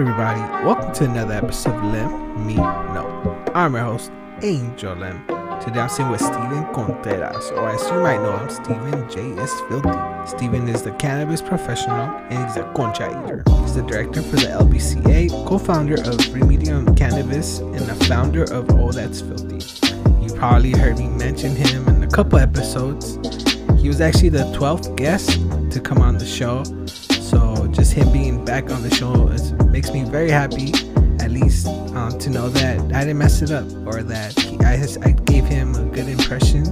everybody? Welcome to another episode of Lem Me Know. I'm your host, Angel Lem. Today I'm sitting with Steven Contreras, or as you might know him, Steven J. is Filthy. Steven is the cannabis professional and he's a concha eater. He's the director for the LBCA, co-founder of Remedium Cannabis, and the founder of All That's Filthy. You probably heard me mention him in a couple episodes. He was actually the 12th guest to come on the show. So just him being back on the show is, makes me very happy. At least um, to know that I didn't mess it up, or that he, I, I gave him a good impression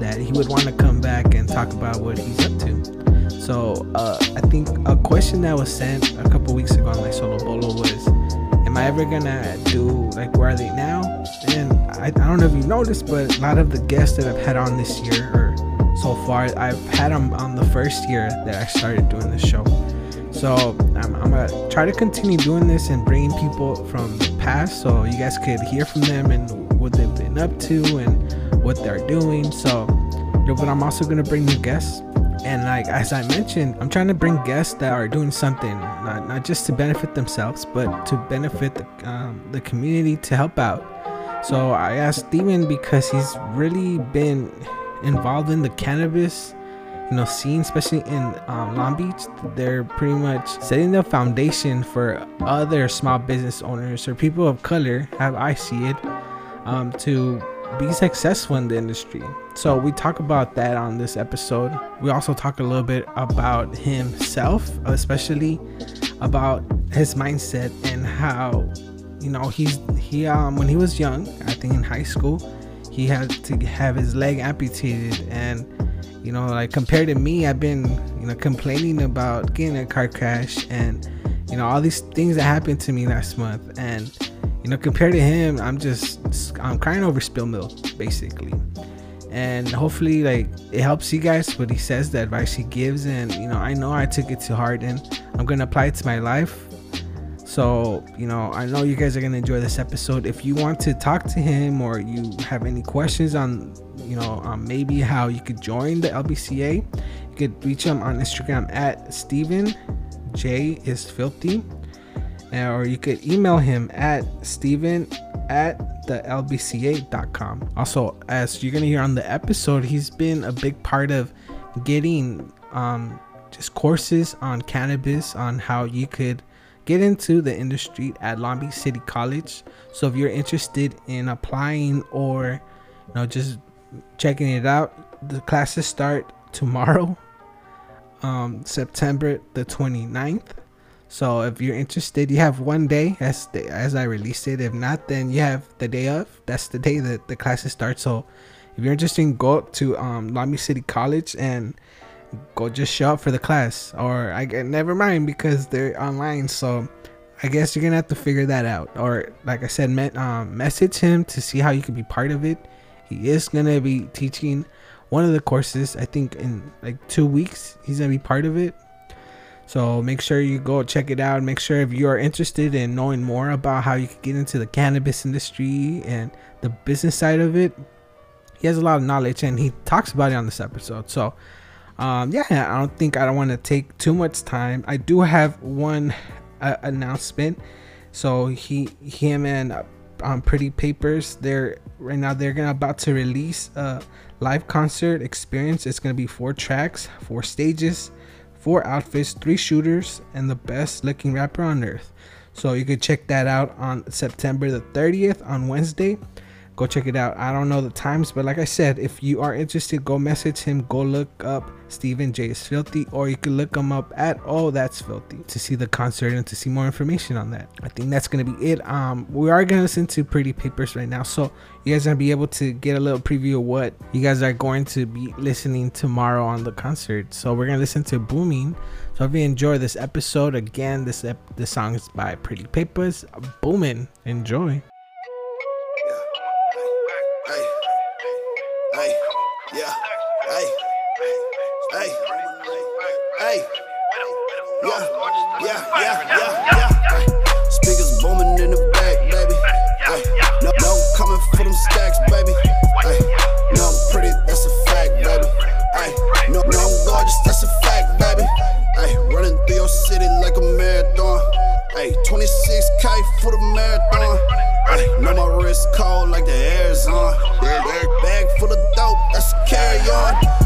that he would want to come back and talk about what he's up to. So uh, I think a question that was sent a couple weeks ago on my solo bolo was, "Am I ever gonna do like where are they now?" And I, I don't know if you noticed, but a lot of the guests that I've had on this year or so far, I've had them on the first year that I started doing this show. So I'm, I'm gonna try to continue doing this and bringing people from the past, so you guys could hear from them and what they've been up to and what they're doing. So, but I'm also gonna bring new guests. And like as I mentioned, I'm trying to bring guests that are doing something, not, not just to benefit themselves, but to benefit the, um, the community to help out. So I asked Steven because he's really been involved in the cannabis you know scene especially in um, long beach they're pretty much setting the foundation for other small business owners or people of color have i see it um, to be successful in the industry. So we talk about that on this episode. We also talk a little bit about himself especially about his mindset and how you know he's he um when he was young i think in high school he had to have his leg amputated and you know like compared to me i've been you know complaining about getting a car crash and you know all these things that happened to me last month. And you know compared to him i'm just i'm crying over spill milk basically. And hopefully like it helps you guys what he says the advice he gives. And you know i know i took it to heart and i'm gonna apply it to my life. So, you know, I know you guys are going to enjoy this episode. If you want to talk to him or you have any questions on, you know, um, maybe how you could join the LBCA, you could reach him on Instagram at Steven J is filthy. Or you could email him at Steven at the lbca.com. Also, as you're to hear on the episode, he's been a big part of getting um, just courses on cannabis, on how you could get into the industry at Long Beach City College. So if you're interested in applying or you know just checking it out, the classes start tomorrow, um, September the 29th. So if you're interested, you have one day as the, as I released it. If not, then you have the day of. That's the day that the classes start. So if you're interested, go to um, Beach City College and go just show up for the class or i get never mind because they're online so i guess you're gonna have to figure that out or like i said met, um, message him to see how you can be part of it he is gonna be teaching one of the courses i think in like two weeks he's gonna be part of it so make sure you go check it out make sure if you are interested in knowing more about how you can get into the cannabis industry and the business side of it he has a lot of knowledge and he talks about it on this episode so um, yeah, I don't think I don't want to take too much time. I do have one uh, announcement. So he, him, and um, Pretty Papes. They're right now they're gonna about to release a live concert experience. It's gonna be four tracks, four stages, four outfits, three shooters, and the best looking rapper on earth. So you could check that out on September the 30th on Wednesday go check it out. I don't know the times, but like I said, if you are interested, go message him. Go look up Steven J is Filthy, or you can look him up at Oh That's Filthy to see the concert and to see more information on that. I think that's gonna be it. Um, we are gonna listen to Pretty Papes right now, so you guys are gonna be able to get a little preview of what you guys are going to be listening tomorrow on the concert. So we're gonna listen to Boomin'. So if you enjoy this episode, again, this ep- this song is by Pretty Papes. Boomin'. Enjoy. yeah, yeah, yeah, yeah, yeah. Speakers booming in the back, baby. Ay, no, no coming for them stacks, baby. Ay, no, I'm pretty, that's a fact, baby. Ay, no, no, I'm gorgeous, that's a fact, baby. Ay, running through your city like a marathon. Ay, 26k for the marathon. Ay, know my wrist cold like the air's on. Bag, bag full of dope, that's a carry on.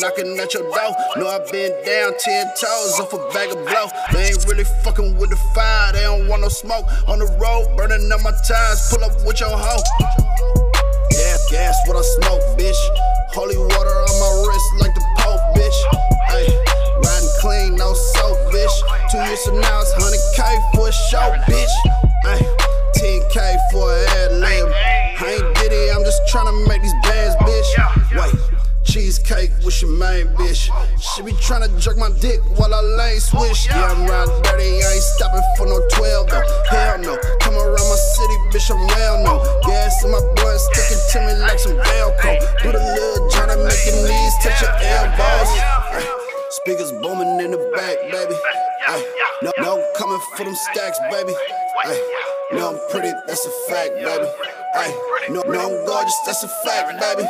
knocking at your door. Know I've been down 10 toes off a bag of blow. They ain't really fucking with the fire, they don't want no smoke. On the road, burning up my tires, pull up with your hoe. Yeah, gas, what I smoke, bitch. Holy water on my wrist like the Pope, bitch. Ay, riding clean, no soap, bitch. Two years from now, it's 100K for a show, bitch. Ay, 10K for a ad. I ain't diddy, I'm just trying to make these. Wait. Cheesecake with your main bitch. She be tryna jerk my dick while I lane switch. Yeah, I'm riding dirty, I ain't stopping for no 12 though. Hell no. Come around my city, bitch, I'm well known. Gas in my blood sticking to me like some Velcro. Do the little Johnny, make your knees touch your elbows. Speakers booming in the back, baby. Ay, no, no, coming for them stacks, baby. Ay, no, I'm pretty, that's a fact, baby. Ay, no, no, I'm gorgeous, that's a fact, baby.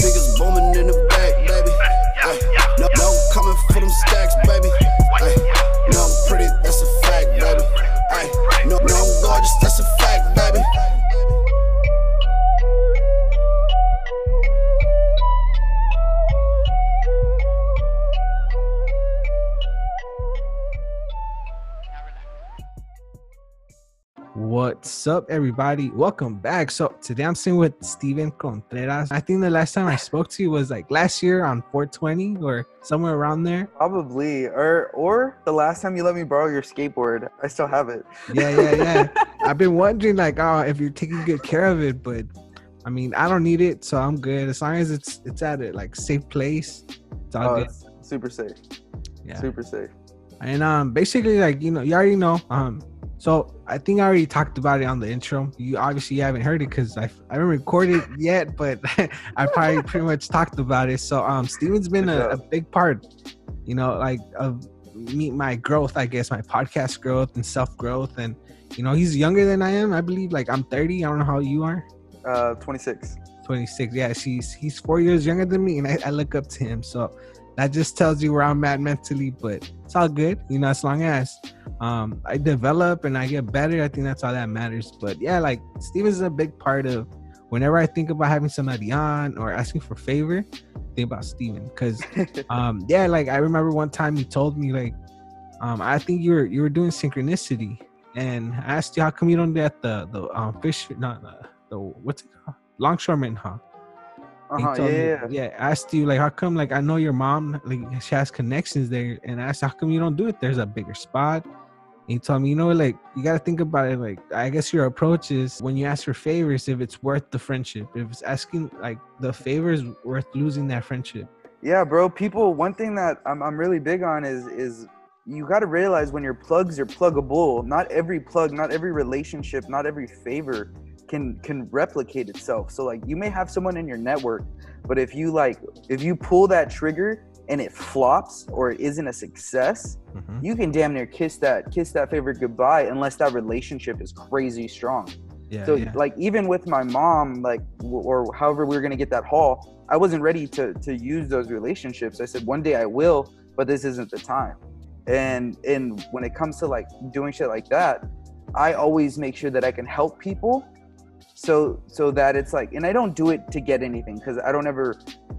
Speakers booming in the back, baby. Ay, no, no, coming for them stacks, baby. Ay, no, I'm pretty, that's a fact, baby. Ay, no, no, I'm gorgeous, What's up, everybody? Welcome back. So today I'm sitting with Steven Contreras. I think the last time I spoke to you was like last year on 420 or somewhere around there. Probably, or or the last time you let me borrow your skateboard. I still have it. Yeah, yeah, yeah. I've been wondering like, oh, if you're taking good care of it, but I mean, I don't need it, so I'm good as long as it's it's at a like safe place. It's all Oh, good. it's super safe. Yeah. Super safe. And um, basically, like you know, you already know. Um, so I think I already talked about it on the intro. You obviously haven't heard it because I I haven't recorded it yet, but I probably pretty much talked about it. So um, Steven's been a, a big part, you know, like of me my growth, I guess, my podcast growth and self growth, and you know, he's younger than I am. I believe like I'm 30. I don't know how you are. Uh, 26. 26. Yeah, she's he's four years younger than me, and I, I look up to him. So that just tells you where I'm at mentally. But it's all good, you know, as long as um I develop and I get better. I think that's all that matters. But yeah, like Steven's a big part of whenever I think about having somebody on or asking for favor, think about Steven because um yeah, like I remember one time you told me like um I think you were you were doing synchronicity, and I asked you how come you don't do at the the um fish not the, the what's it called longshoreman huh Uh-huh, yeah, me- yeah. yeah. I asked you like, how come? Like, I know your mom, like, she has connections there, and I asked, how come you don't do it? There's a bigger spot. And he told me, you know, like, you got to think about it. Like, I guess your approach is when you ask for favors, if it's worth the friendship, if it's asking like the favors worth losing that friendship. Yeah, bro. People. One thing that I'm I'm really big on is is you got to realize when your plugs are pluggable. Not every plug, not every relationship, not every favor can can replicate itself. So like you may have someone in your network, but if you like if you pull that trigger and it flops or it isn't a success, Mhm. you can damn near kiss that kiss that favorite goodbye unless that relationship is crazy strong. Yeah, So yeah. like even with my mom, like or however we were gonna get that haul, I wasn't ready to to use those relationships. I said one day I will, but this isn't the time. And and when it comes to like doing shit like that, I always make sure that I can help people, so so that it's like, and I don't do it to get anything because I don't ever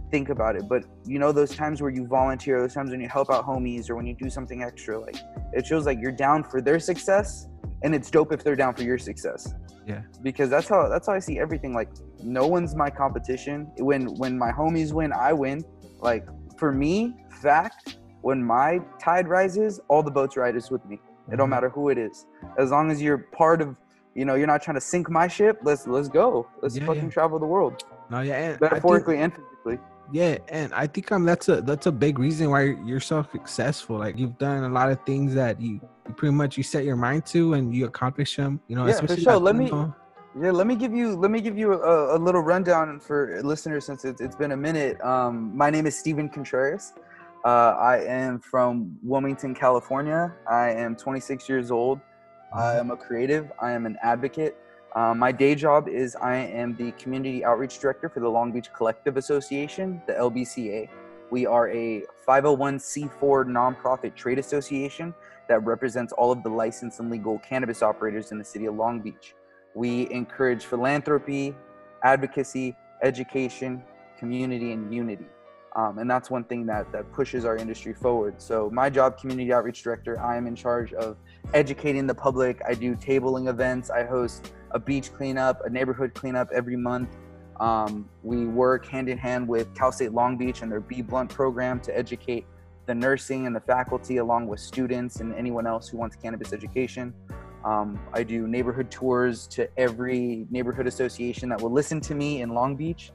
think about it. But you know those times where you volunteer, those times when you help out homies, or when you do something extra, like it shows like you're down for their success, and it's dope if they're down for your success Yeah. because that's how that's how I see everything. Like no one's my competition. When when my homies win, I win. Like for me, fact, when my tide rises, all the boats riders with me. It don't Mhm. matter who it is. As long as you're part of, you know, you're not trying to sink my ship. Let's let's go. Let's Yeah, fucking yeah. travel the world, No, yeah, and I think- metaphorically and physically. Yeah, and I think um that's a that's a big reason why you're so successful. Like you've done a lot of things that you, you pretty much you set your mind to and you accomplish them. You know, Yeah, for sure. Let me- Yeah, let me give you let me give you a, a little rundown for listeners since it's, it's been a minute. Um, my name is Steven Contreras. Uh, I am from Wilmington, California. I am 26 years old. I am a creative. I am an advocate. Uh, my day job is I am the community outreach director for the Long Beach Collective Association, the LBCA. We are a 501c4 nonprofit trade association that represents all of the licensed and legal cannabis operators in the city of Long Beach. We encourage philanthropy, advocacy, education, community, and unity. Um, and that's one thing that, that pushes our industry forward. So, my job, community outreach director, I am in charge of educating the public. I do tabling events. I host a beach cleanup, a neighborhood cleanup every month. Um, we work hand in hand with Cal State Long Beach and their Be Blunt program to educate the nursing and the faculty, along with students and anyone else who wants cannabis education. Um, I do neighborhood tours to every neighborhood association that will listen to me in Long Beach.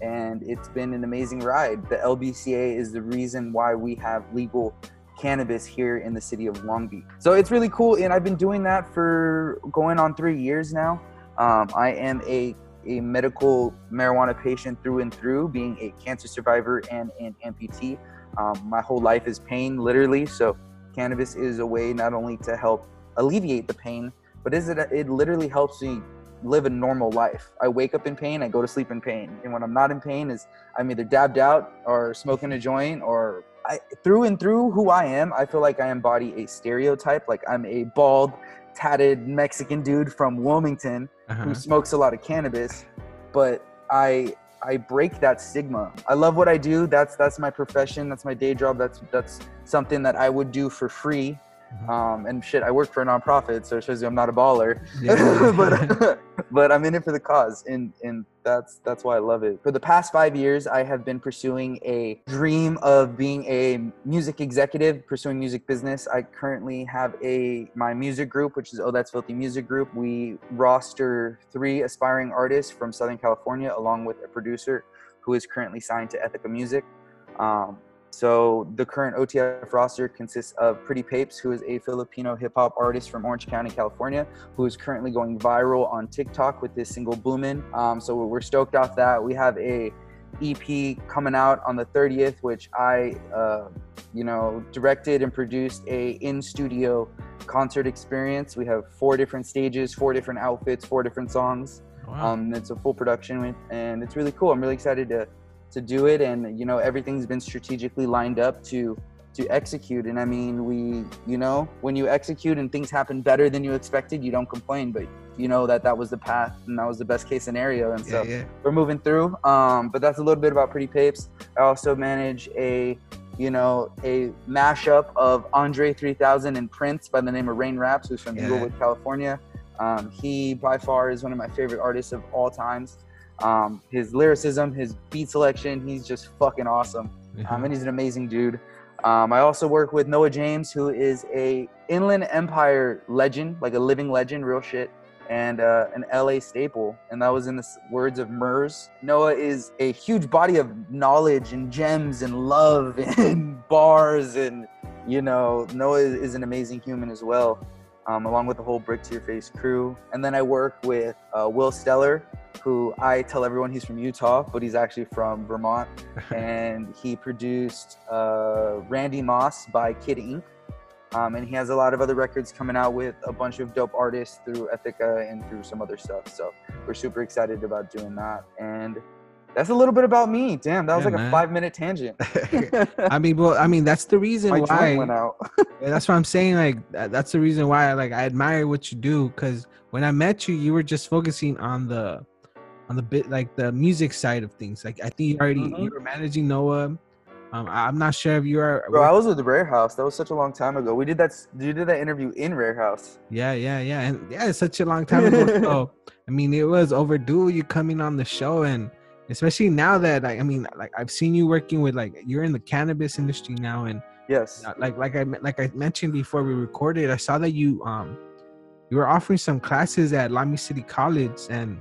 And it's been an amazing ride. The LBCA is the reason why we have legal cannabis here in the city of Long Beach. So it's really cool. And I've been doing that for going on three years now. Um, I am a, a medical marijuana patient through and through, being a cancer survivor and an amputee. Um, my whole life is pain, literally. So cannabis is a way not only to help alleviate the pain, but is it it literally helps me live a normal life. I wake up in pain, I go to sleep in pain, and when I'm not in pain, is I'm either dabbed out or smoking a joint or I through and through who I am. I feel like I embody a stereotype, like I'm a bald, tatted Mexican dude from Wilmington uh-huh. who smokes a lot of cannabis, but I I break that stigma. I love what I do. That's that's my profession. That's my day job. That's that's something that I would do for free. Mhm. Um, and shit, I work for a nonprofit, so it shows you I'm not a baller. Yeah. but but I'm in it for the cause, and and that's that's why I love it. For the past five years, I have been pursuing a dream of being a music executive, pursuing music business. I currently have a my music group, which is Oh That's Filthy Music Group. We roster three aspiring artists from Southern California, along with a producer who is currently signed to Ethica Music. Um, so the current OTF roster consists of Pretty Papes, who is a Filipino hip hop artist from Orange County, California, who is currently going viral on TikTok with his single Boomin'. Um, so we're stoked off that. We have a EP coming out on the 30th, which I, uh, you know, directed and produced a in studio concert experience. We have four different stages, four different outfits, four different songs. Wow. Um, it's a full production, with- and it's really cool. I'm really excited to to do it, and you know everything's been strategically lined up to to execute. And I mean, we, you know, when you execute and things happen better than you expected, you don't complain, but you know that that was the path and that was the best case scenario. And so yeah, yeah. we're moving through. Um, but that's a little bit about Pretty Papes. I also manage a, you know, a mashup of Andre 3000 and Prince by the name of Rane Raps, who's from Yeah. Inglewood, California. Um, he by far is one of my favorite artists of all times. Um, his lyricism, his beat selection, he's just fucking awesome. Um, and he's an amazing dude. Um, I also work with Noa James, who is a Inland Empire legend, like a living legend, real shit, and uh, an LA staple. And that was in the words of Murs. Noa is a huge body of knowledge and gems and love and bars, and you know, Noa is, is an amazing human as well. um, along with the whole Brick to Your Face crew. And then I work with uh, Will Steller, who I tell everyone he's from Utah, but he's actually from Vermont. and he produced uh, Randy Moss by Kid Ink. Um, and he has a lot of other records coming out with a bunch of dope artists through Ethica and through some other stuff. So we're super excited about doing that. And that's a little bit about me. Damn, that was Yeah, like man. a five minute tangent. I mean, well, I mean that's the reason My why. went out. Yeah, that's what I'm saying. Like that's the reason why like I admire what you do because when I met you, you were just focusing on the on the bit like the music side of things. Like I think you already Mhm. you were managing Noa. Um, I'm not sure if you are. Bro, I was with the Rare House. That was such a long time ago. We did that. You did that interview in Rare House. yeah, yeah, yeah, and yeah, it's such a long time ago. so I mean, it was overdue you coming on the show, and especially now that like I mean, like I've seen you working with like you're in the cannabis industry now, and Yes. Uh, like like I like I mentioned before we recorded, I saw that you um you were offering some classes at Lamy City College, and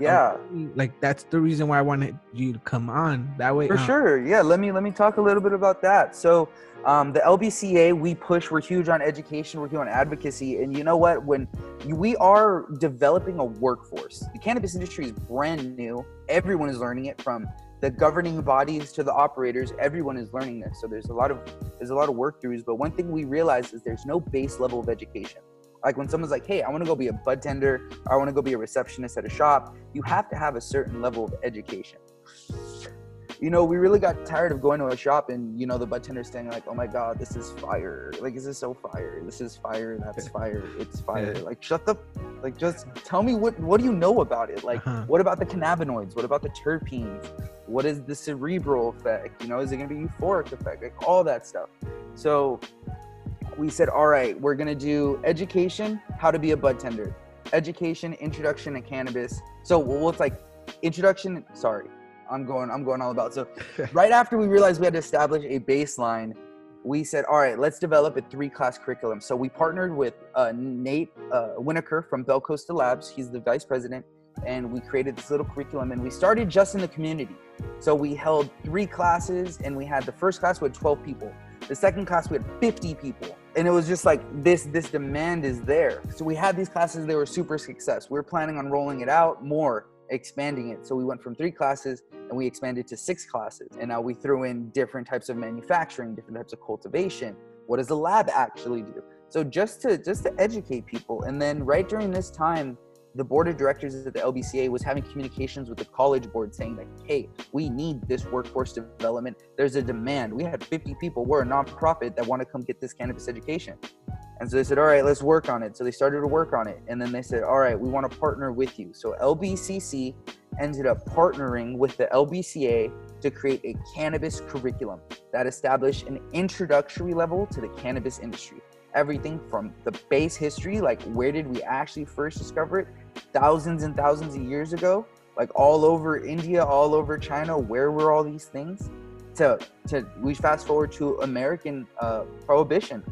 Yeah. like that's the reason why I wanted you to come on. That way, For uh, sure. Yeah. Let me let me talk a little bit about that. So, um, the LBCA, we push. We're huge on education. We're huge on advocacy. And you know what? When you, we are developing a workforce, the cannabis industry is brand new. Everyone is learning it from the governing bodies to the operators. Everyone is learning this. So there's a lot of there's a lot of work throughs. But one thing we realize is there's no base level of education. Like when someone's like, "Hey, I want to go be a bud tender. I want to go be a receptionist at a shop," you have to have a certain level of education you know, we really got tired of going to a shop and you know the bartender saying like, "Oh my god, this is fire! Like, this is so fire! This is fire! That's fire! It's fire!" Like, shut the, like, just tell me what what do you know about it? Like, Uh-huh. what about the cannabinoids? What about the terpenes? What is the cerebral effect? You know, is it gonna be euphoric effect? Like all that stuff. So we said, all right, we're gonna do education, how to be a bud tender, education, introduction to cannabis. So well, it's like introduction. Sorry, I'm going, I'm going all about. So right after we realized we had to establish a baseline, we said, all right, let's develop a three-class curriculum. So we partnered with uh, Nate uh, Winokur from Belcosta Labs. He's the vice president, and we created this little curriculum. And we started just in the community. So we held three classes, and we had the first class with 12 people. The second class we had 50 people, and it was just like this. This demand is there. So we had these classes. They were super success. We were planning on rolling it out more, expanding it. So we went from three classes and we expanded to six classes. And now we threw in different types of manufacturing, different types of cultivation. What does the lab actually do? So just to just to educate people. And then right during this time, the board of directors at the LBCA was having communications with the college board saying like, hey, we need this workforce development. There's a demand. We had 50 people. We're a nonprofit that want to come get this cannabis education. And so they said, all right, let's work on it. So they started to work on it. And then they said, all right, we want to partner with you. So LBCC ended up partnering with the LBCA to create a cannabis curriculum that established an introductory level to the cannabis industry. Everything from the base history, like where did we actually first discover it, thousands and thousands of years ago, like all over India, all over China, where were all these things? To, to we fast forward to American uh, prohibition,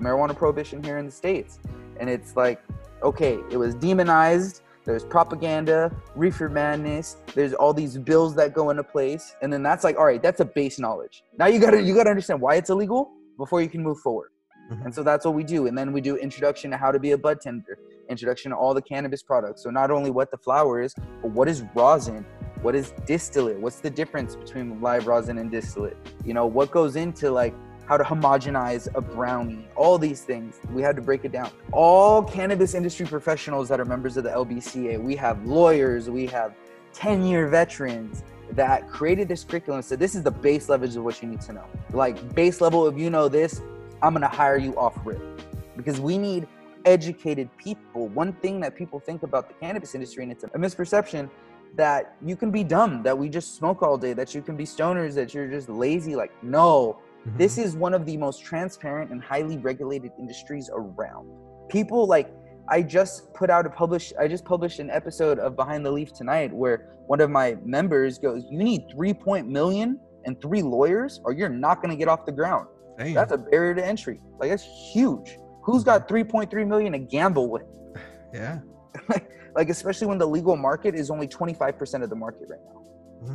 marijuana prohibition here in the States. And it's like, okay, it was demonized, there's propaganda, reefer madness, there's all these bills that go into place, and then that's like, all right, that's a base knowledge. Now you gotta you gotta understand why it's illegal before you can move forward. Mhm. And so that's what we do. And then we do introduction to how to be a bud tender, introduction to all the cannabis products. So not only what the flower is, but what is rosin? What is distillate? What's the difference between live rosin and distillate? You know, what goes into like how to homogenize a brownie, all these things. We had to break it down. All cannabis industry professionals that are members of the LBCA, we have lawyers, we have 10 year veterans that created this curriculum. So this is the base level of what you need to know. Like base level, if you know this, I'm gonna hire you off rip because we need educated people. One thing that people think about the cannabis industry, and it's a misperception, that you can be dumb, that we just smoke all day, that you can be stoners, that you're just lazy. Like, no, Mhm. this is one of the most transparent and highly regulated industries around. People like I just put out a publish I just published an episode of Behind the Leaf tonight where one of my members goes, "You need 3 point million and three lawyers or you're not going to get off the ground." Damn. That's a barrier to entry. Like that's huge. Who's got 3.3 million to gamble with? yeah. like especially when the legal market is only 25% of the market right now.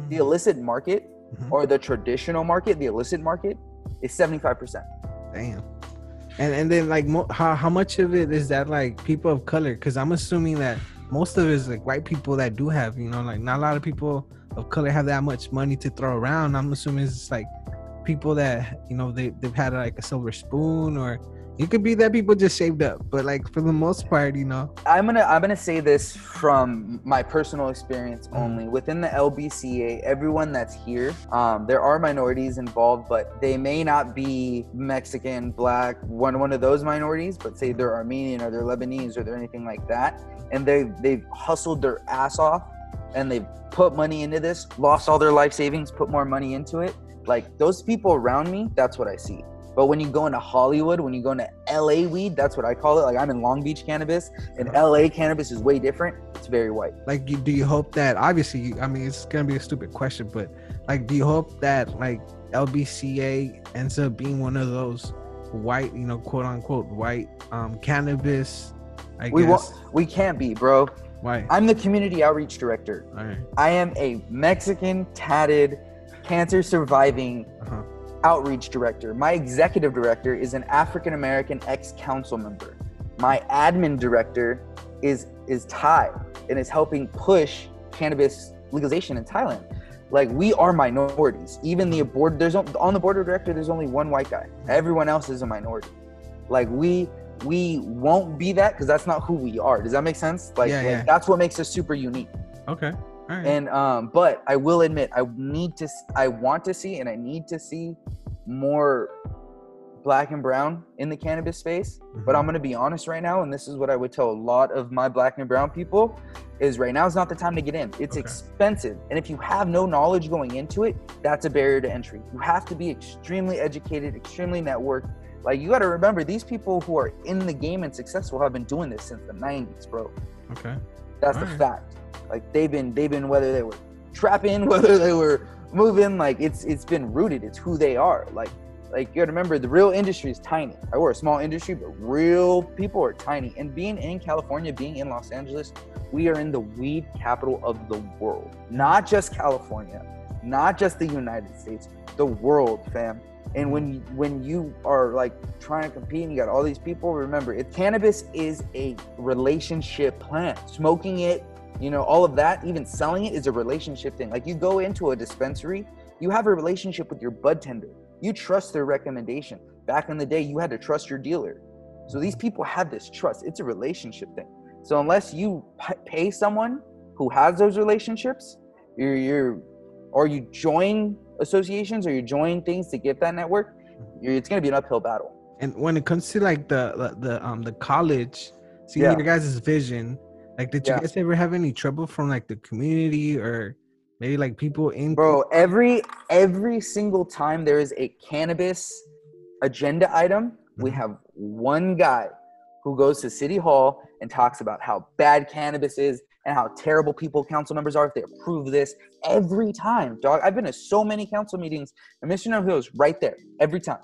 The Mhm. illicit market Mhm. or the traditional market, the illicit market is 75%. Damn. And and then like mo- how how much of it is that like people of color? Because I'm assuming that most of it is like white people that do have you know like not a lot of people of color have that much money to throw around. I'm assuming it's like people that you know they they've had like a silver spoon or it could be that people just saved up but like for the most part you know I'm gonna I'm gonna say this from my personal experience only. Within the LBCA, everyone that's here, um, there are minorities involved, but they may not be Mexican, Black, one one of those minorities. But say they're Armenian or they're Lebanese or they're anything like that, and they they've hustled their ass off, and they've put money into this, lost all their life savings, put more money into it. Like those people around me, that's what I see. But when you go into Hollywood, when you go into LA weed, that's what I call it. Like I'm in Long Beach cannabis, and LA cannabis is way different. It's very white. like do you hope that obviously i mean it's gonna be a stupid question but like do you hope that like lbca ends up being one of those white you know quote unquote white um cannabis i We guess wa- we can't be, bro. why I'm the community outreach director. all right I am a Mexican tatted, cancer surviving uh-huh. outreach director. My executive director is an African American ex council member. My admin director is is Thai and is helping push cannabis legalization in Thailand. Like we are minorities. Even the board there's on the board of director there's only one white guy. Everyone else is a minority. Like we we won't be that because that's not who we are. Does that make sense? Like, Yeah, like, that's what makes us super unique. okay right And um, but I will admit, I need to, I want to see, and I need to see more black and brown in the cannabis space. But Mhm. I'm gonna be honest right now, and this is what I would tell a lot of my black and brown people: is right now is not the time to get in. It's Okay. expensive, and if you have no knowledge going into it, that's a barrier to entry. You have to be extremely educated, extremely networked. Like you got to remember, these people who are in the game and successful have been doing this since the '90s, bro. okay That's the Alright. fact. Like they've been they've been whether they were trapping, whether they were moving, like it's it's been rooted. It's who they are. Like like you gotta remember the real industry is tiny. I we're a small industry, but real people are tiny. And being in California, being in Los Angeles, we are in the weed capital of the world. Not just California, not just the United States, the world, fam. And when you, when you are like trying to compete and you got all these people, remember, it cannabis is a relationship plant. Smoking it, you know, all of that, even selling it is a relationship thing. Like you go into a dispensary, you have a relationship with your bud tender. You trust their recommendation. Back in the day, you had to trust your dealer. So these people have this trust. It's a relationship thing. So unless you pay someone who has those relationships, you're, you're or you join associations or you join things to get that network, you're, it's going to be an uphill battle. and when it comes to like the the, the um the college seeing Yeah. your guys' vision like did you guys ever have any trouble from like the community or maybe like people in Bro, every every single time there is a cannabis agenda item, we Mhm. have one guy who goes to City Hall and talks about how bad cannabis is and how terrible people council members are if they approve this every time. Dog, I've been to so many council meetings and Mr. Is right there every time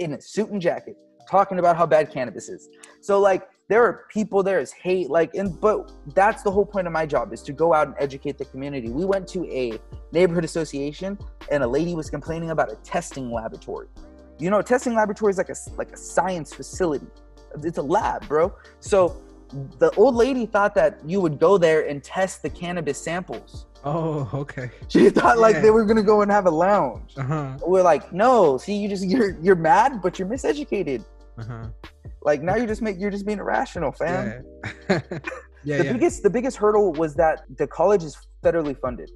in a suit and jacket talking about how bad cannabis is. So like there are people there is hate like and but that's the whole point of my job is to go out and educate the community. We went to a neighborhood association and a lady was complaining about a testing laboratory. You know, a testing laboratory is like a like a science facility. It's a lab, bro. So the old lady thought that you would go there and test the cannabis samples. oh okay She thought like Yeah. they were gonna go and have a lounge. uh-huh We're like, no, see, you just you're you're mad, but you're miseducated. Uh-huh Like now you're just make you're just being irrational, fam. yeah yeah the yeah biggest the biggest hurdle was that the college is federally funded.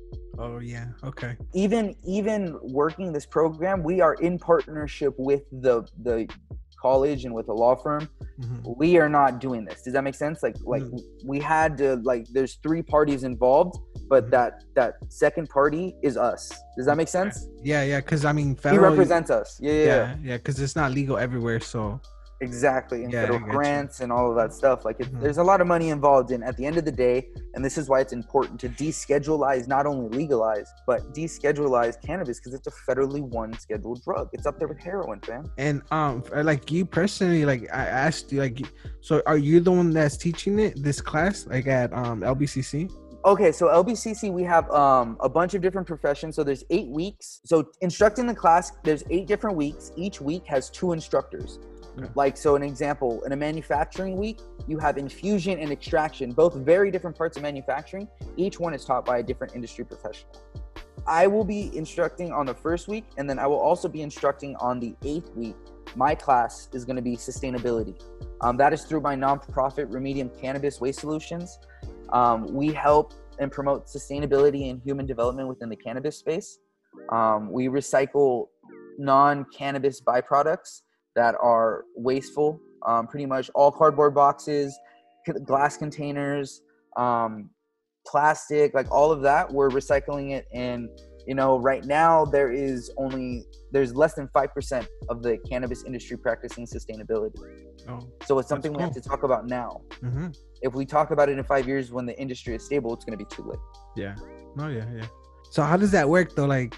oh yeah okay Even even working this program, we are in partnership with the the college and with a law firm. Mhm. We are not doing this. Does that make sense? Like like Mm. we had to like there's three parties involved, but Mhm. that that second party is us. Does that make sense? yeah yeah because i mean He represents us. Yeah, yeah, yeah. yeah yeah because it's not legal everywhere so exactly. And Yeah, federal got you. grants and all of that stuff. Like it, Mhm. there's a lot of money involved in. At the end of the day, and this is why it's important to descheduleize, not only legalize, but descheduleize cannabis because it's a federally one scheduled drug. It's up there with heroin, fam. and um like you personally like i asked you like so are you the one that's teaching it this class like at um lbcc Okay, so LBCC, we have um, a bunch of different professions. So there's eight weeks. So instructing the class, there's eight different weeks. Each week has two instructors. Like, so an example, in a manufacturing week, you have infusion and extraction, both very different parts of manufacturing. Each one is taught by a different industry professional. I will be instructing on the first week, and then I will also be instructing on the eighth week. My class is going to be sustainability. Um, that is through my nonprofit Remedium Cannabis Waste Solutions. Um, we help and promote sustainability and human development within the cannabis space. Um, we recycle non cannabis byproducts that are wasteful, um, pretty much all cardboard boxes, glass containers, um, plastic, like all of that. We're recycling it. And, you know, right now there is only, there's less than 5% of the cannabis industry practicing sustainability. Oh. So it's something we have to talk about now. Mm-hmm. If we talk about it in five years when the industry is stable, it's going to be too late. Yeah. Oh yeah, yeah. So how does that work though? Like,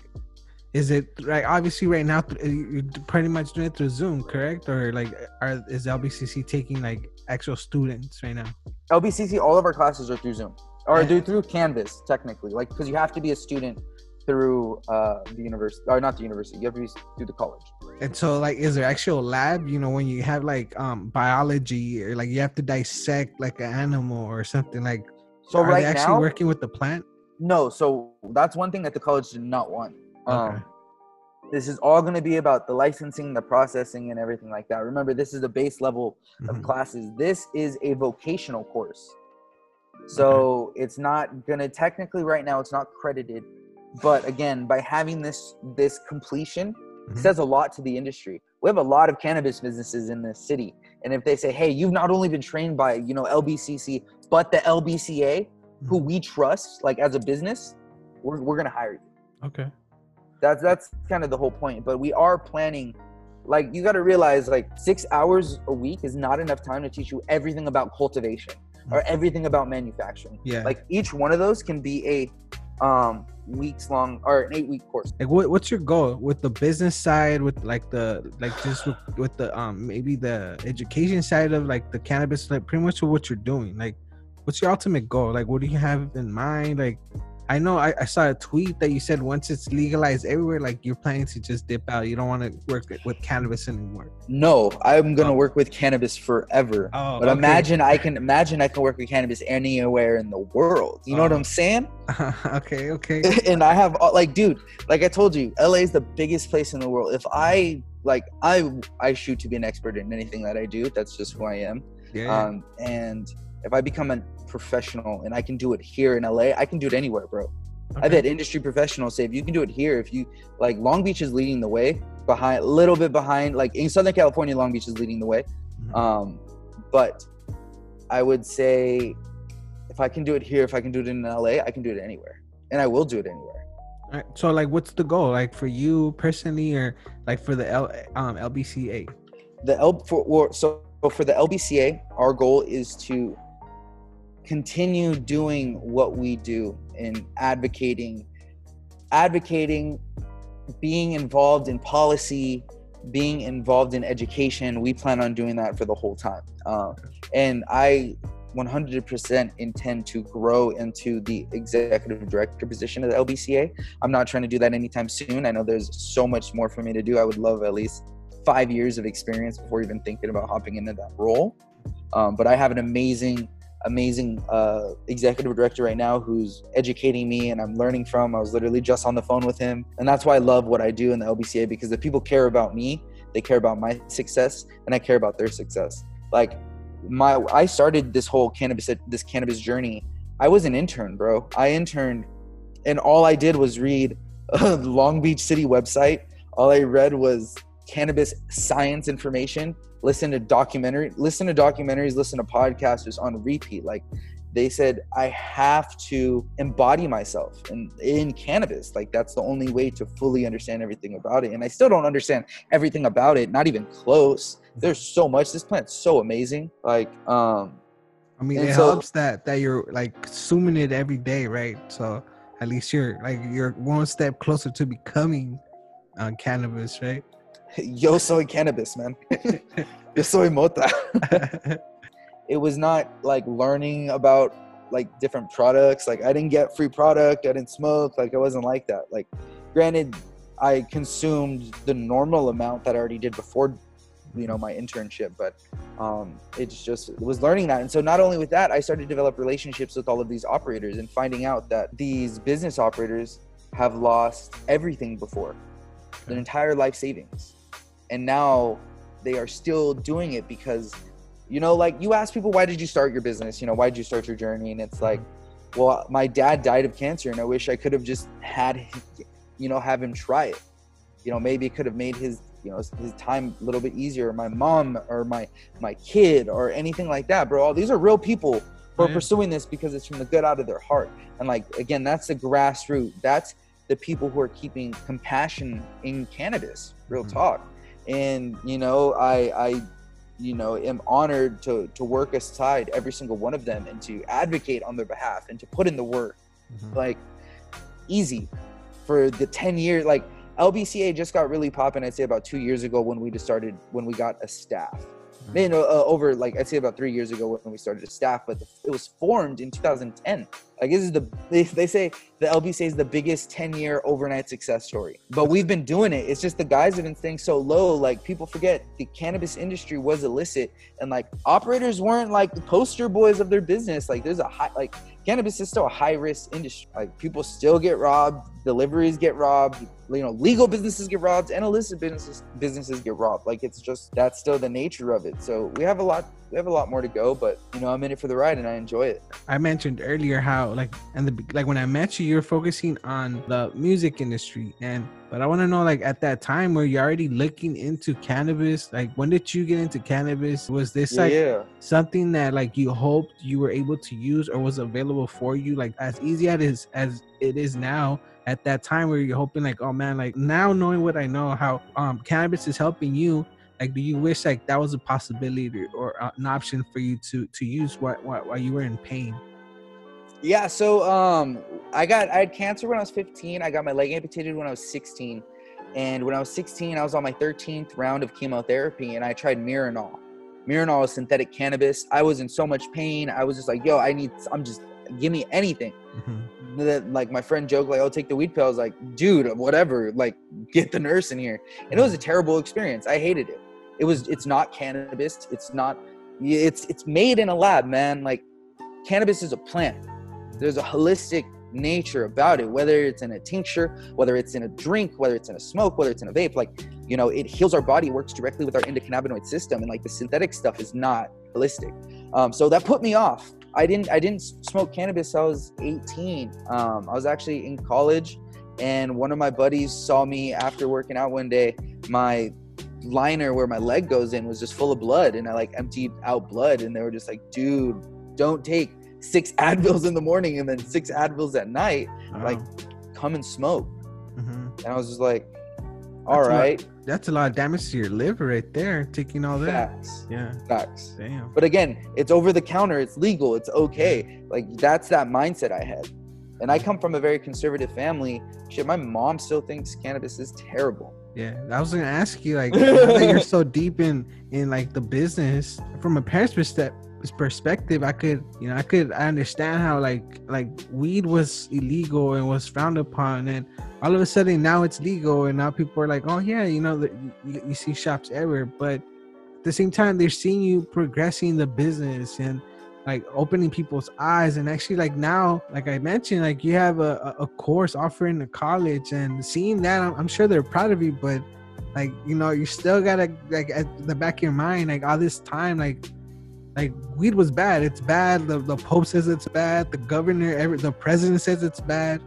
is it like obviously right now you're pretty much doing it through Zoom, correct? Or like, are is LBCC taking like actual students right now? LBCC, all of our classes are through Zoom or Yeah. through through Canvas, technically. Like, because you have to be a student through uh, the university, or not the university. You have to be through the college. And so like, is there actual lab? You know, when you have like um biology or like you have to dissect like an animal or something like. So are right they actually now, working with the plant? no. So that's one thing that the college did not want. Um, Okay. This is all going to be about the licensing, the processing, and everything like that. Remember, this is the base level of Mhm. classes. This is a vocational course. So it's not gonna technically right now it's not credited. But again, by having this this completion Mhm. says a lot to the industry. We have a lot of cannabis businesses in this city. And if they say, hey, you've not only been trained by, you know, LBCC, but the LBCA, who Mm-hmm. we trust, like as a business, we're, we're gonna hire you Okay. That's that's kind of the whole point but we are planning like you got to realize like six hours a week is not enough time to teach you everything about cultivation or everything about manufacturing. Yeah. like each one of those can be a um weeks long or an eight week course. Like what, what's your goal? With the business side with like the like just with, with the um maybe the education side of like the cannabis like pretty much what you're doing. Like what's your ultimate goal? Like what do you have in mind? Like i know i, I saw a tweet that you said once it's legalized everywhere like you're planning to just dip out you don't want to work with cannabis anymore no i'm gonna Oh. work with cannabis forever oh but imagine i can imagine i can work with cannabis anywhere in the world you know what Oh. i'm saying okay okay and I have like, dude, like I told you, LA is the biggest place in the world. If I like, I I shoot to be an expert in anything that I do. That's just who I am. yeah Um, and if I become a professional and I can do it here in LA, I can do it anywhere, bro. I've had industry professionals say, if you can do it here, if you like, Long Beach is leading the way behind, a little bit behind, like in Southern California, Long Beach is leading the way. Mhm. Um, but I would say, if I can do it here, if I can do it in LA, I can do it anywhere, and I will do it anywhere. Alright, so like what's the goal like for you personally or like for the L, um lbca the L for or, so for the LBCA, our goal is to continue doing what we do in advocating, advocating, being involved in policy, being involved in education. We plan on doing that for the whole time, uh, and I 100% intend to grow into the executive director position of the LBCA. I'm not trying to do that anytime soon. I know there's so much more for me to do. I would love at least five years of experience before even thinking about hopping into that role. Um, but I have an amazing, amazing uh, executive director right now who's educating me and I'm learning from. I was literally just on the phone with him. And that's why I love what I do in the LBCA because the people care about me, they care about my success and I care about their success. Like my, I started this whole cannabis, this cannabis journey. I was an intern, bro. I interned and all I did was read Long Beach City website. All I read was cannabis science information listen to documentary listen to documentaries listen to podcasters on repeat. Like they said i have to embody myself in in cannabis. Like that's the only way to fully understand everything about it. And i still don't understand everything about it not even close. There's so much. This plant's so amazing. Like um i mean it so- helps that that you're like consuming it every day right? So at least you're like you're one step closer to becoming uh, cannabis right yo soy cannabis man. Yo soy mota. It was not like learning about like different products. Like i didn't get free product. I didn't smoke. Like i wasn't like that. Like granted i consumed the normal amount that i already did before you know my internship but um, it's just it was learning that. And so not only with that i started to develop relationships with all of these operators and finding out that these business operators have lost everything before. Their entire life savings and now they are still doing it because you know like you ask people why did you start your business? You know why did you start your journey? And it's like well my dad died of cancer and i wish i could have just had you know have him try it. You know maybe it could have made his you know his time a little bit easier. My mom or my my kid or anything like that bro. All these are real people who are pursuing this because it's from the good out of their heart. And like again that's the grassroots that's the people who are keeping compassion in cannabis real Mhm. talk and you know i i you know am honored to to work aside every single one of them and to advocate on their behalf and to put in the work Mhm. like easy for the 10 years like lbca just got really popping i'd say about two years ago when we just started when we got a staff Mhm. you know uh, over like i'd say about three years ago when we started a staff but it was formed in 2010 like this is the they, they say the lbca is the biggest 10 year overnight success story but we've been doing it it's just the guys have been staying so low like people forget the cannabis industry was illicit and like operators weren't like the poster boys of their business like there's a high like cannabis is still a high risk industry. Like people still get robbed, deliveries get robbed, you know, legal businesses get robbed, and illicit businesses businesses get robbed. Like it's just that's still the nature of it. So we have a lot we have a lot more to go, but you know, I'm in it for the ride and I enjoy it. I mentioned earlier how like and the like when I met you, you're focusing on the music industry, and but I want to know like at that time were you already looking into cannabis? Like when did you get into cannabis? Was this like yeah. something that like you hoped you were able to use or was available for you like as easy as it is as it is now at that time where you're hoping like oh man like now knowing what I know how um cannabis is helping you like do you wish like that was a possibility or uh, an option for you to to use while, while, while you were in pain Yeah, so um I got I had cancer when I was 15. I got my leg amputated when I was 16. And when I was 16, I was on my 13th round of chemotherapy and I tried Marinol. Marinol is synthetic cannabis. I was in so much pain. I was just like, yo, I need I'm just give me anything. Mhm. That like my friend joked like, "Oh, take the weed pill." I was like, "Dude, whatever. Like, get the nurse in here." And it was a terrible experience. I hated it. It was. It's not cannabis. It's not. It's it's made in a lab, man. Like, cannabis is a plant. There's a holistic nature about it. Whether it's in a tincture, whether it's in a drink, whether it's in a smoke, whether it's in a vape, like you know, it heals our body. Works directly with our endocannabinoid system, and like the synthetic stuff is not holistic. Um, so that put me off. I didn't I didn't smoke cannabis. I was 18. Um, I was actually in college, and one of my buddies saw me after working out one day. My liner where my leg goes in was just full of blood, and I like emptied out blood, and they were just like, "Dude, don't take six Advils in the morning and then six Advils at night. Like, come and smoke." Mhm. And I was just like, "All That's a lot- that's a lot of damage to your liver right there taking all that facts, yeah facts." damn But again, it's over the counter, it's legal, it's okay. Like that's that mindset I had. And I come from a very conservative family. Shit, my mom still thinks cannabis is terrible. Yeah, I was gonna ask you like you're so deep in in like the business from a parent's perspective perspective i could you know i could i understand how like like weed was illegal and was frowned upon and all of a sudden now it's legal and now people are like oh yeah you know that you, you see shops everywhere but at the same time they're seeing you progressing the business and like opening people's eyes and actually like now like i mentioned like you have a, a a course offering to college and seeing that I'm, I'm sure they're proud of you but like you know you still gotta like at the back of your mind like all this time like like weed was bad. It's bad. The, the pope says it's bad. The governor every the president says it's bad.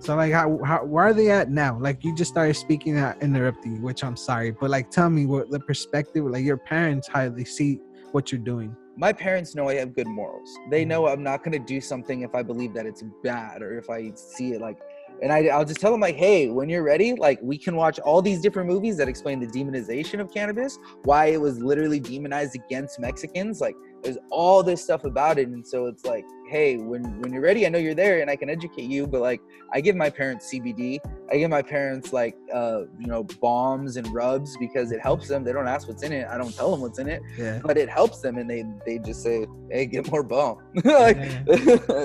So like how, how where are they at now? Like you just started speaking uh, I interrupted you which i'm sorry but like tell me what the perspective like your parents how they see what you're doing. My parents know I have good morals. They mm-hmm. know I'm not gonna do something if I believe that it's bad or if I see it like and I, I'll just tell them like, hey, when you're ready, like we can watch all these different movies that explain the demonization of cannabis, why it was literally demonized against Mexicans. Like there's all this stuff about it and so it's like hey when when you're ready i know you're there and i can educate you but like i give my parents cbd i give my parents like uh you know balms and rubs because it helps them. They don't ask what's in it. I don't tell them what's in it Yeah. but it helps them and they they just say hey get more balm like Yeah.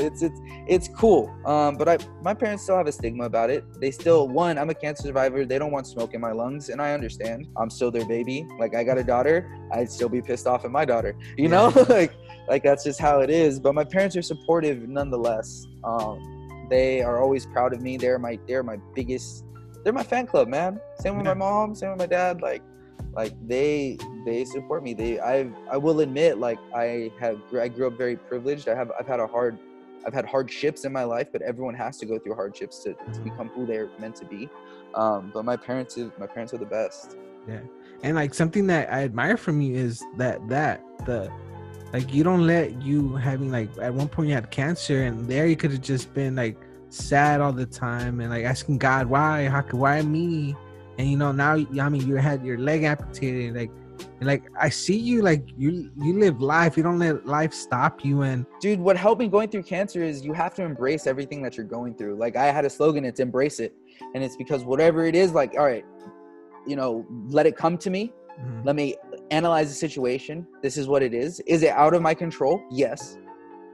it's it's it's cool. Um but i my parents still have a stigma about it. They still one i'm a cancer survivor. They don't want smoke in my lungs and i understand. I'm still their baby. Like i got a daughter. I'd still be pissed off at my daughter you know? Like like that's just how it is. But my parents are supportive nonetheless. Um they are always proud of me. They're my they're my biggest they're my fan club man. Same with my mom same with my dad. Like like they they support me. They i i will admit like i have i grew up very privileged. I have i've had a hard i've had hardships in my life but everyone has to go through hardships to, to Mhm. become who they're meant to be. Um but my parents my parents are the best. Yeah. and like something that I admire from you is that that the like you don't let you having like at one point you had cancer and there you could have just been like sad all the time and like asking God why? How could why me? And you know now I mean you had your leg amputated like and like I see you like you you live life. You don't let life stop you and dude what helped me going through cancer is you have to embrace everything that you're going through. Like i had a slogan it's embrace it. And it's because whatever it is like all right you know let it come to me. Mhm. let me analyze the situation this is what it is is it out of my control yes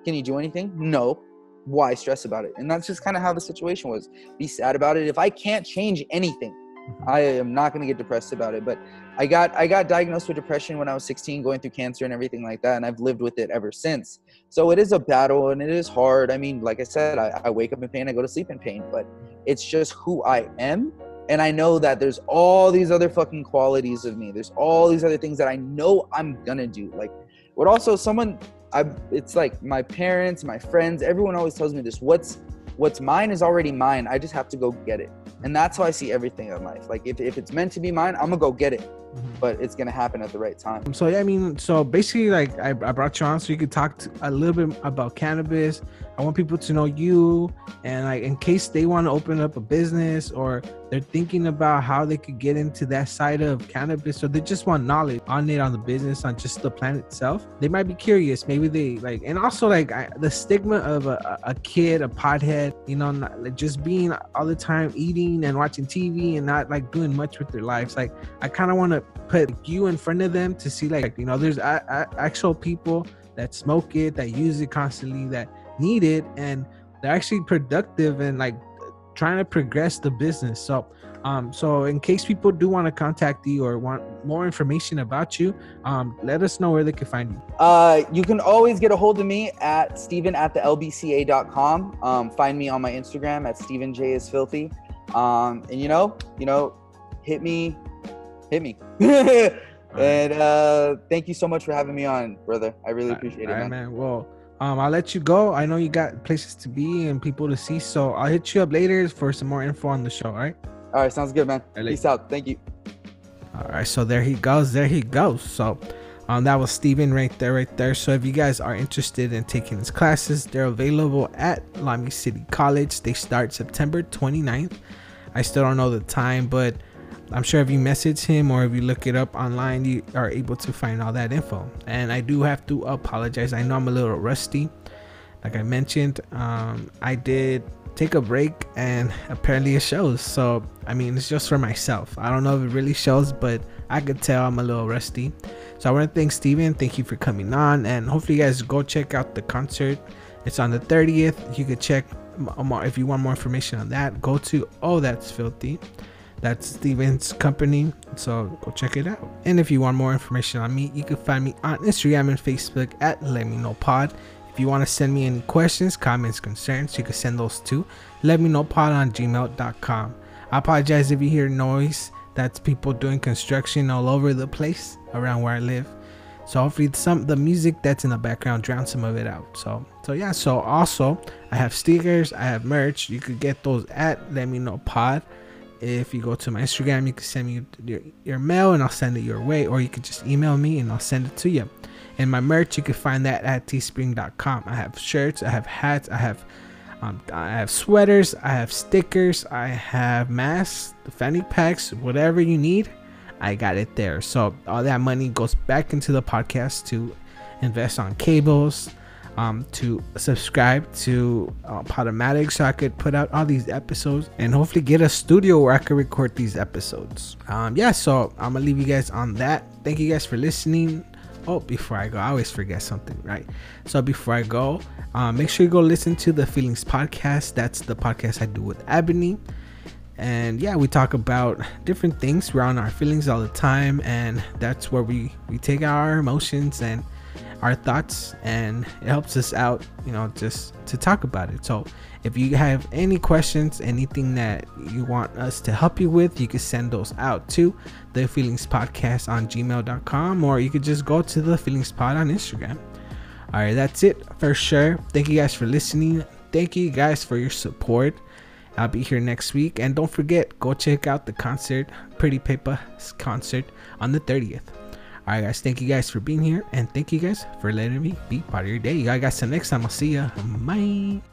can you do anything no why stress about it and that's just kind of how the situation was be sad about it if i can't change anything Mhm. I am not going to get depressed about it. But I got I got diagnosed with depression when I was 16, going through cancer and everything like that, and I've lived with it ever since. So it is a battle and it is hard. I mean, like I said, I, I wake up in pain, I go to sleep in pain, but it's just who I am. And I know that there's all these other fucking qualities of me. There's all these other things that I know I'm gonna do. Like, what also someone I it's like my parents, my friends, everyone always tells me this. What's what's mine is already mine. I just have to go get it. And that's how I see everything in life. Like if, if it's meant to be mine, I'm gonna go get it. Mhm. But it's gonna happen at the right time. So yeah, I mean, so basically, like I, I brought you on so you could talk to, a little bit about cannabis. I want people to know you, and like in case they want to open up a business or they're thinking about how they could get into that side of cannabis, or they just want knowledge on it, on the business, on just the plant itself. They might be curious. Maybe they like, and also like I, the stigma of a, a a kid, a pothead, you know, not, like just being all the time eating and watching TV and not like doing much with their lives. Like I kind of want to put you in front of them to see like you know there's a, a, actual people that smoke it that use it constantly that need it and they're actually productive and like trying to progress the business so um so in case people do want to contact you or want more information about you um let us know where they can find you Uh, you can always get a hold of me at Steven at the LBCA.com. Um, find me on my Instagram at Steven J is filthy. Um, and you know, you know, hit me, hit me. and uh, thank you so much for having me on, brother. I really appreciate All it, right, man. man well um i'll let you go i know you got places to be and people to see so i'll hit you up later for some more info on the show all right All right, sounds good, man. Right. Peace out. Thank you. All right, so there he goes. There he goes. So, um, that was Steven right there, right there. So, if you guys are interested in taking his classes, they're available at Lamy City College. They start September 29th. I still don't know the time, but I'm sure if you message him or if you look it up online, you are able to find all that info. And I do have to apologize. I know I'm a little rusty. Like I mentioned, um, I did take a break and apparently it shows. So, I mean, it's just for myself. I don't know if it really shows, but I could tell I'm a little rusty. So, I want to thank Steven. Thank you for coming on. And hopefully, you guys go check out the concert. It's on the 30th. You could check if you want more information on that. Go to Oh That's Filthy. That's Steven's company. So go check it out. And if you want more information on me, you can find me on Instagram and Facebook at Let Me Know Pod. If you want to send me any questions, comments, concerns, you can send those to let me know pod on gmail.com. I apologize if you hear noise. That's people doing construction all over the place around where I live. So hopefully some the music that's in the background drowns some of it out. So so yeah. So also I have stickers, I have merch. You could get those at Let Me Know Pod. If you go to my Instagram, you can send me your, your mail and I'll send it your way, or you could just email me and I'll send it to you. And my merch, you can find that at teespring.com. I have shirts, I have hats, I have um, I have sweaters, I have stickers, I have masks, fanny packs, whatever you need, I got it there. So all that money goes back into the podcast to invest on cables, um, to subscribe to uh, Podomatic so I could put out all these episodes and hopefully get a studio where I could record these episodes. Um, yeah, so I'm gonna leave you guys on that. Thank you guys for listening. Oh, before I go, I always forget something, right? So before I go, uh, make sure you go listen to the Feelings podcast. That's the podcast I do with Ebony. And yeah, we talk about different things. We're our feelings all the time, and that's where we we take our emotions and our thoughts and it helps us out you know just to talk about it so if you have any questions anything that you want us to help you with you can send those out to the feelings podcast on gmail.com or you could just go to the feelings pod on instagram all right that's it for sure thank you guys for listening thank you guys for your support I'll be here next week. And don't forget, go check out the concert, Pretty Papes concert on the 30th. All right, guys. Thank you guys for being here, and thank you guys for letting me be part of your day. You guys, till next time. I'll see ya. Bye.